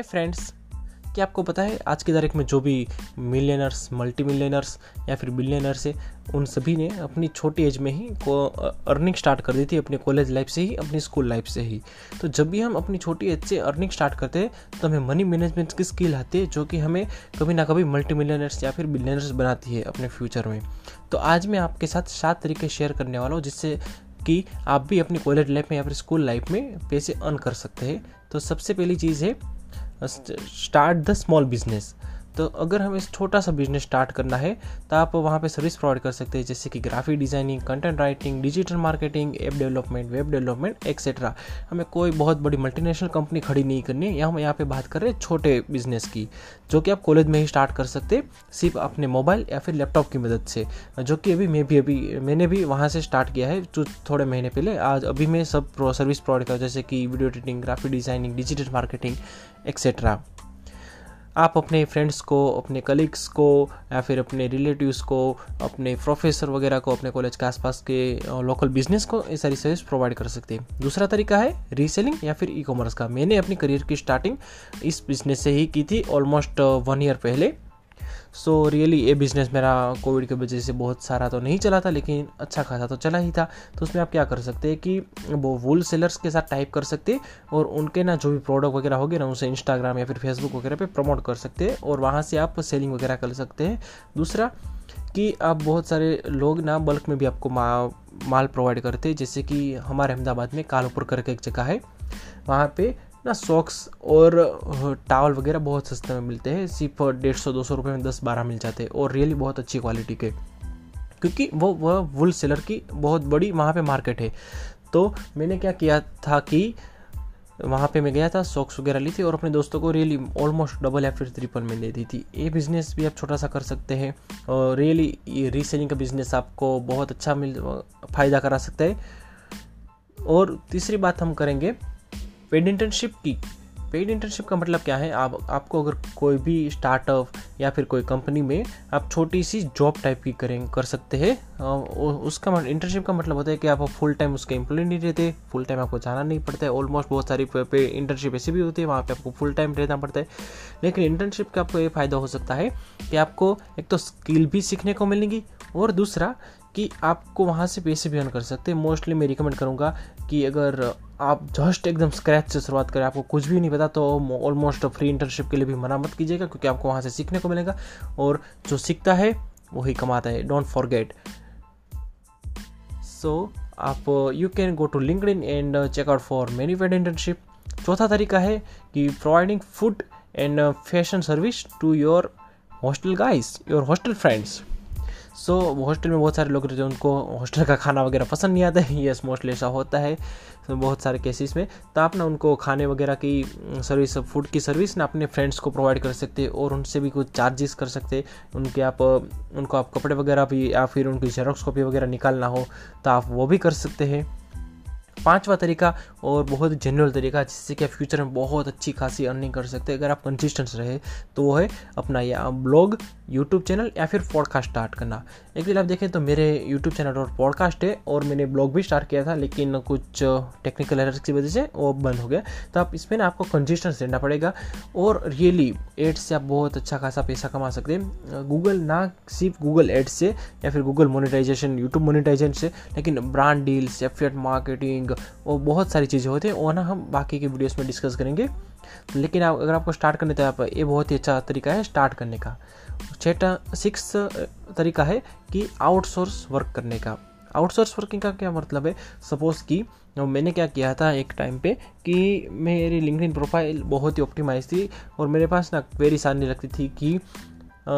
ए friends क्या आपको पता है आज की तारीख में जो भी मिलियनर्स मल्टी मिलियनर्स या फिर बिलियनर्स है, उन सभी ने अपनी छोटी एज में ही को अर्निंग स्टार्ट कर दी थी, अपने कॉलेज लाइफ से ही, अपनी स्कूल लाइफ से ही। तो जब भी हम अपनी छोटी एज से अर्निंग स्टार्ट करते हैं तो हमें मनी मैनेजमेंट की स्किल आती है, जो कि हमें कभी ना कभी मल्टी मिलियनर्स या फिर बिलियनर्स बनाती है अपने फ्यूचर में। तो आज मैं आपके साथ सात तरीके शेयर करने वाला हूँ, जिससे कि आप भी अपनी कॉलेज लाइफ में या फिर स्कूल लाइफ में पैसे अर्न कर सकते हैं। तो सबसे पहली चीज़ है स्टार्ट द स्मॉल बिज़नेस तो अगर हमें छोटा सा बिज़नेस स्टार्ट करना है तो आप वहाँ पे सर्विस प्रोवाइड कर सकते हैं, जैसे कि graphic designing content writing digital marketing app development web development etcetera हमें कोई बहुत बड़ी मल्टीनेशनल कंपनी खड़ी नहीं करनी है। हम यहाँ पर बात कर रहे हैं छोटे बिज़नेस की, जो कि आप कॉलेज में ही स्टार्ट कर सकते सिर्फ़ अपने मोबाइल या फिर लैपटॉप की मदद से, जो कि अभी मैं भी, अभी मैंने भी वहाँ से स्टार्ट किया है, जो थोड़े महीने पहले। आज अभी मैं सब सर्विस प्रोवाइड कर जैसे कि video editing graphic designing digital marketing etcetera आप अपने फ्रेंड्स को, अपने कलीग्स को, या फिर अपने रिलेटिव्स को, अपने प्रोफेसर वगैरह को, अपने कॉलेज के आसपास के लोकल बिज़नेस को ये सारी सर्विस प्रोवाइड कर सकते हैं। दूसरा तरीका है रीसेलिंग या फिर ई कॉमर्स का। मैंने अपनी करियर की स्टार्टिंग इस बिज़नेस से ही की थी ऑलमोस्ट वन ईयर पहले। सो रियली ये बिज़नेस मेरा कोविड की वजह से बहुत सारा तो नहीं चला था लेकिन अच्छा खासा तो चला ही था। तो उसमें आप क्या कर सकते हैं कि वो वुल सेलर्स के साथ टाइप कर सकते और उनके ना जो भी प्रोडक्ट वगैरह होगे ना उसे इंस्टाग्राम या फिर फेसबुक वगैरह पे प्रमोट कर सकते हैं और वहाँ से आप सेलिंग वगैरह कर सकते हैं। दूसरा कि आप बहुत सारे लोग ना बल्क में भी आपको मा, माल प्रोवाइड करते हैं जैसे कि हमारे अहमदाबाद में कालपुर करके एक जगह है। वहाँ पे ना सॉक्स और टावल वगैरह बहुत सस्ते में मिलते हैं। सिर्फ़ डेढ़ सौ, दो सौ रुपये में दस बारह मिल जाते हैं और रियली बहुत अच्छी क्वालिटी के। क्योंकि वो वह वुल सेलर की बहुत बड़ी वहाँ पे मार्केट है। तो मैंने क्या किया था कि वहाँ पे मैं गया था सॉक्स वगैरह ली थी और अपने दोस्तों को रियली ऑलमोस्ट डबल या फिर ट्रिपल में दे दी थी। ये बिज़नेस भी आप छोटा सा कर सकते हैं और रियली ये रीसेलिंग का बिज़नेस आपको बहुत अच्छा मिल, फ़ायदा करा सकता है। और तीसरी बात हम करेंगे पेड इंटर्नशिप की। पेड इंटर्नशिप का मतलब क्या है? आप, आपको अगर कोई भी स्टार्टअप या फिर कोई कंपनी में आप छोटी सी जॉब टाइप की करें, कर सकते हैं। उसका इंटर्नशिप का मतलब होता है कि आप फुल टाइम उसके एम्प्लॉय नहीं रहते फुल टाइम आपको जाना नहीं पड़ता है। ऑलमोस्ट बहुत सारी पे इंटर्नशिप ऐसी भी होती है, वहाँ पर आपको फुल टाइम रहना पड़ता है। लेकिन इंटर्नशिप का आपको ये फ़ायदा हो सकता है कि आपको एक तो स्किल भी सीखने को मिलेगी और दूसरा कि आपको वहाँ से पैसे भी अर्न कर सकते हैं। मोस्टली मैं रिकमेंड करूँगा कि अगर आप जस्ट एकदम स्क्रैच से शुरुआत करें, आपको कुछ भी नहीं पता तो ऑलमोस्ट फ्री इंटर्नशिप के लिए भी मना मत कीजिएगा, क्योंकि आपको वहाँ से सीखने को मिलेगा, और जो सीखता है, वही कमाता है। डोंट फॉरगेट सो आप you can go to LinkedIn and check out for many paid internship चौथा तरीका है कि providing food and fashion service to your hostel guys your hostel friends so so, hostel में बहुत सारे लोग रहते हैं उनको हॉस्टल का खाना वगैरह पसंद नहीं आता है। यस मोस्टली ऐसा होता है। तो बहुत सारे केसेस में। तो आप ना उनको खाने वगैरह की सर्विस फ़ूड की सर्विस ना अपने फ्रेंड्स को प्रोवाइड कर सकते हैं और उनसे भी कुछ चार्जेस कर सकते उनके आप उनको आप कपड़े वगैरह भी या फिर उनकी जेरोक्स कॉपी वगैरह निकालना हो तो आप वो भी कर सकते हैं। पांचवा तरीका और बहुत जेनुअल तरीका जिससे कि आप फ्यूचर में बहुत अच्छी खासी अर्निंग कर सकते हैं। अगर आप कंसिस्टेंस रहे तो वो है अपना या ब्लॉग यूट्यूब चैनल या फिर पॉडकास्ट स्टार्ट करना। एक दिन आप देखें तो मेरे यूट्यूब चैनल और पॉडकास्ट है और मैंने ब्लॉग भी स्टार्ट किया था, लेकिन कुछ टेक्निकल एरर्स की वजह से वो बंद हो गया। तो आप इसमें ना आपको कंसिस्टेंस रहना पड़ेगा और रियली एड्स से आप बहुत अच्छा खासा पैसा कमा सकते हैं। गूगल ना सिर्फ़ गूगल एड्स से या फिर गूगल मोनिटाइजेशन यूट्यूब मोनिटाइजेशन से, लेकिन ब्रांड डील्स एफियट मार्केटिंग और बहुत सारी चीज़ें होती हैं। वो ना हम बाकी के वीडियोस में डिस्कस करेंगे। लेकिन आप अगर आपको स्टार्ट करने तो आप ये बहुत ही अच्छा तरीका है स्टार्ट करने का। छठा सिक्स तरीका है कि आउटसोर्स वर्क करने का। आउटसोर्स वर्किंग का क्या मतलब है? सपोज़ कि मैंने क्या किया था एक टाइम पे कि मेरी लिंकड प्रोफ़ाइल बहुत ही ऑप्टिमाइज थी और मेरे पास ना क्वेरी सारी लगती थी कि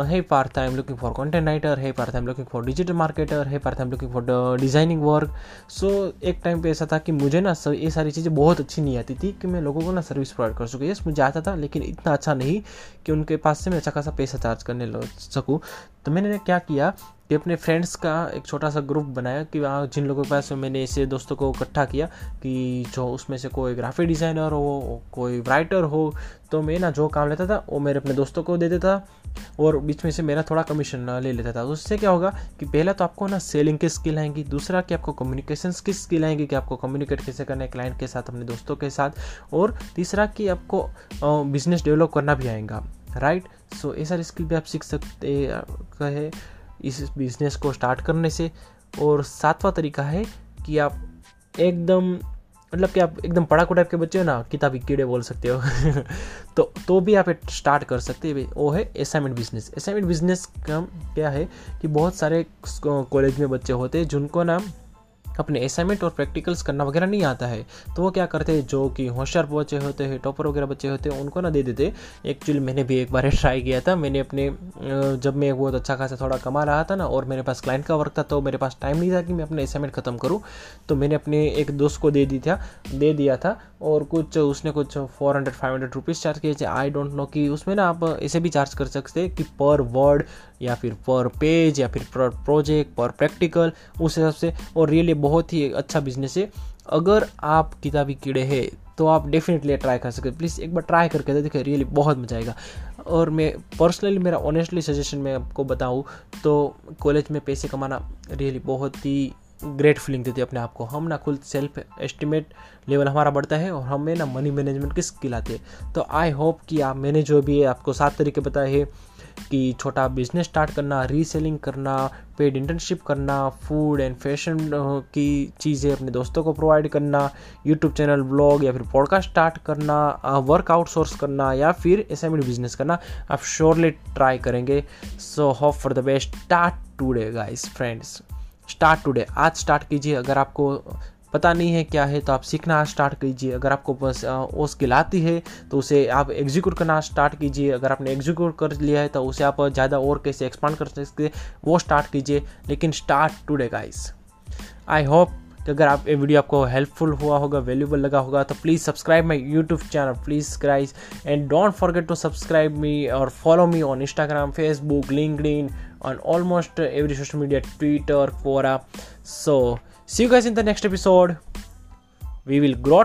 hey Partha, I'm looking for content writer, hey Partha, I'm looking for digital marketer, hey Partha, I'm looking for designing work. So so, एक टाइम पे ऐसा था कि मुझे ना सब ये सारी चीज़ें बहुत अच्छी नहीं आती थी कि मैं लोगों को ना सर्विस प्रोवाइड कर सकूँ यस मुझे आता था लेकिन इतना अच्छा नहीं कि उनके पास से मैं अच्छा खासा पैसा चार्ज करने सकूँ तो मैंने क्या किया कि अपने फ्रेंड्स का एक छोटा सा ग्रुप बनाया कि वहाँ जिन लोगों के पास मैंने ऐसे दोस्तों को इकट्ठा किया कि जो उसमें से कोई ग्राफिक डिज़ाइनर हो, कोई राइटर हो तो मैं ना जो काम लेता था, वो मेरे अपने दोस्तों को दे देता था और बीच में से मेरा थोड़ा कमीशन ले लेता था। उससे क्या होगा कि पहला तो आपको ना सेलिंग की स्किल आएँगी, दूसरा कि आपको कम्युनिकेशन की स्किल आएँगी कि आपको कम्युनिकेट कैसे करना है क्लाइंट के साथ, अपने दोस्तों के साथ और तीसरा कि आपको बिज़नेस डेवलप करना भी आएगा राइट सो ये सारी स्किल भी आप सीख सकते है इस बिज़नेस को स्टार्ट करने से। और सातवां तरीका है कि आप एकदम मतलब कि आप एकदम पढ़ाकू टाइप के बच्चे हो ना, किताबी कीड़े बोल सकते हो। तो तो भी आप स्टार्ट कर सकते हैं। वो है असाइनमेंट बिज़नेस असाइनमेंट बिज़नेस का क्या है कि बहुत सारे कॉलेज में बच्चे होते हैं, जिनको ना अपने असाइनमेंट और प्रैक्टिकल्स करना वगैरह नहीं आता है। तो वो क्या करते हैं? जो कि होशियार बच्चे होते हैं टॉपर वगैरह बच्चे होते हैं, उनको ना दे देते। एक्चुअली मैंने भी एक बार ट्राई किया था। मैंने अपने जब मैं बहुत अच्छा खासा थोड़ा कमा रहा था ना और मेरे पास क्लाइंट का वर्क था तो मेरे पास टाइम नहीं था कि मैं अपने असाइनमेंट ख़त्म करूँ। तो मैंने अपने एक दोस्त को दे दी था, दे दिया था और कुछ उसने कुछ four hundred five hundred rupees charge किए थे। आई डोंट नो कि उसमें ना आप ऐसे भी चार्ज कर सकते कि पर वर्ड या फिर पर पेज या फिर पर प्रोजेक्ट, पर प्रैक्टिकल, उस हिसाब से। और रियली बहुत ही अच्छा बिज़नेस है। अगर आप किताबी कीड़े हैं तो आप डेफिनेटली ट्राई कर सकते प्लीज़ एक बार ट्राई करके देखिए रियली बहुत मज़ा आएगा। और मैं पर्सनली मेरा ऑनेस्टली सजेशन मैं आपको बताऊँ तो कॉलेज में पैसे कमाना रियली बहुत ही ग्रेट फीलिंग देती है अपने आप को। हम ना खुद सेल्फ एस्टिमेट लेवल हमारा बढ़ता है और हमें ना मनी मैनेजमेंट की स्किल आती है। तो आई होप कि आप, मैंने जो भी आपको सात तरीके बताए हैं कि छोटा बिज़नेस स्टार्ट करना रीसेलिंग करना पेड इंटर्नशिप करना फ़ूड एंड फ़ैशन की चीज़ें अपने दोस्तों को प्रोवाइड करना यूट्यूब चैनल ब्लॉग या फिर पॉडकास्ट स्टार्ट करना वर्क आउटसोर्स करना या फिर असाइनमेंट बिज़नेस करना, आप श्योरली ट्राई करेंगे। So hope for the best start today guys friends start today. आज स्टार्ट कीजिए। अगर आपको पता नहीं है क्या है तो आप सीखना स्टार्ट कीजिए। अगर आपको बस वो स्किल आती है तो उसे आप एग्जीक्यूट करना स्टार्ट कीजिए। अगर आपने एग्जीक्यूट कर लिया है तो उसे आप ज़्यादा और कैसे एक्सपांड कर सकते वो स्टार्ट कीजिए। लेकिन start today guys I hope कि अगर आप ये वीडियो आपको हेल्पफुल हुआ होगा वैल्यूबल लगा होगा तो please subscribe my YouTube channel please cries and don't forget to subscribe me और follow me on Instagram Facebook LinkedIn on almost every social media Twitter quora. So, see you guys in the next episode. We will grow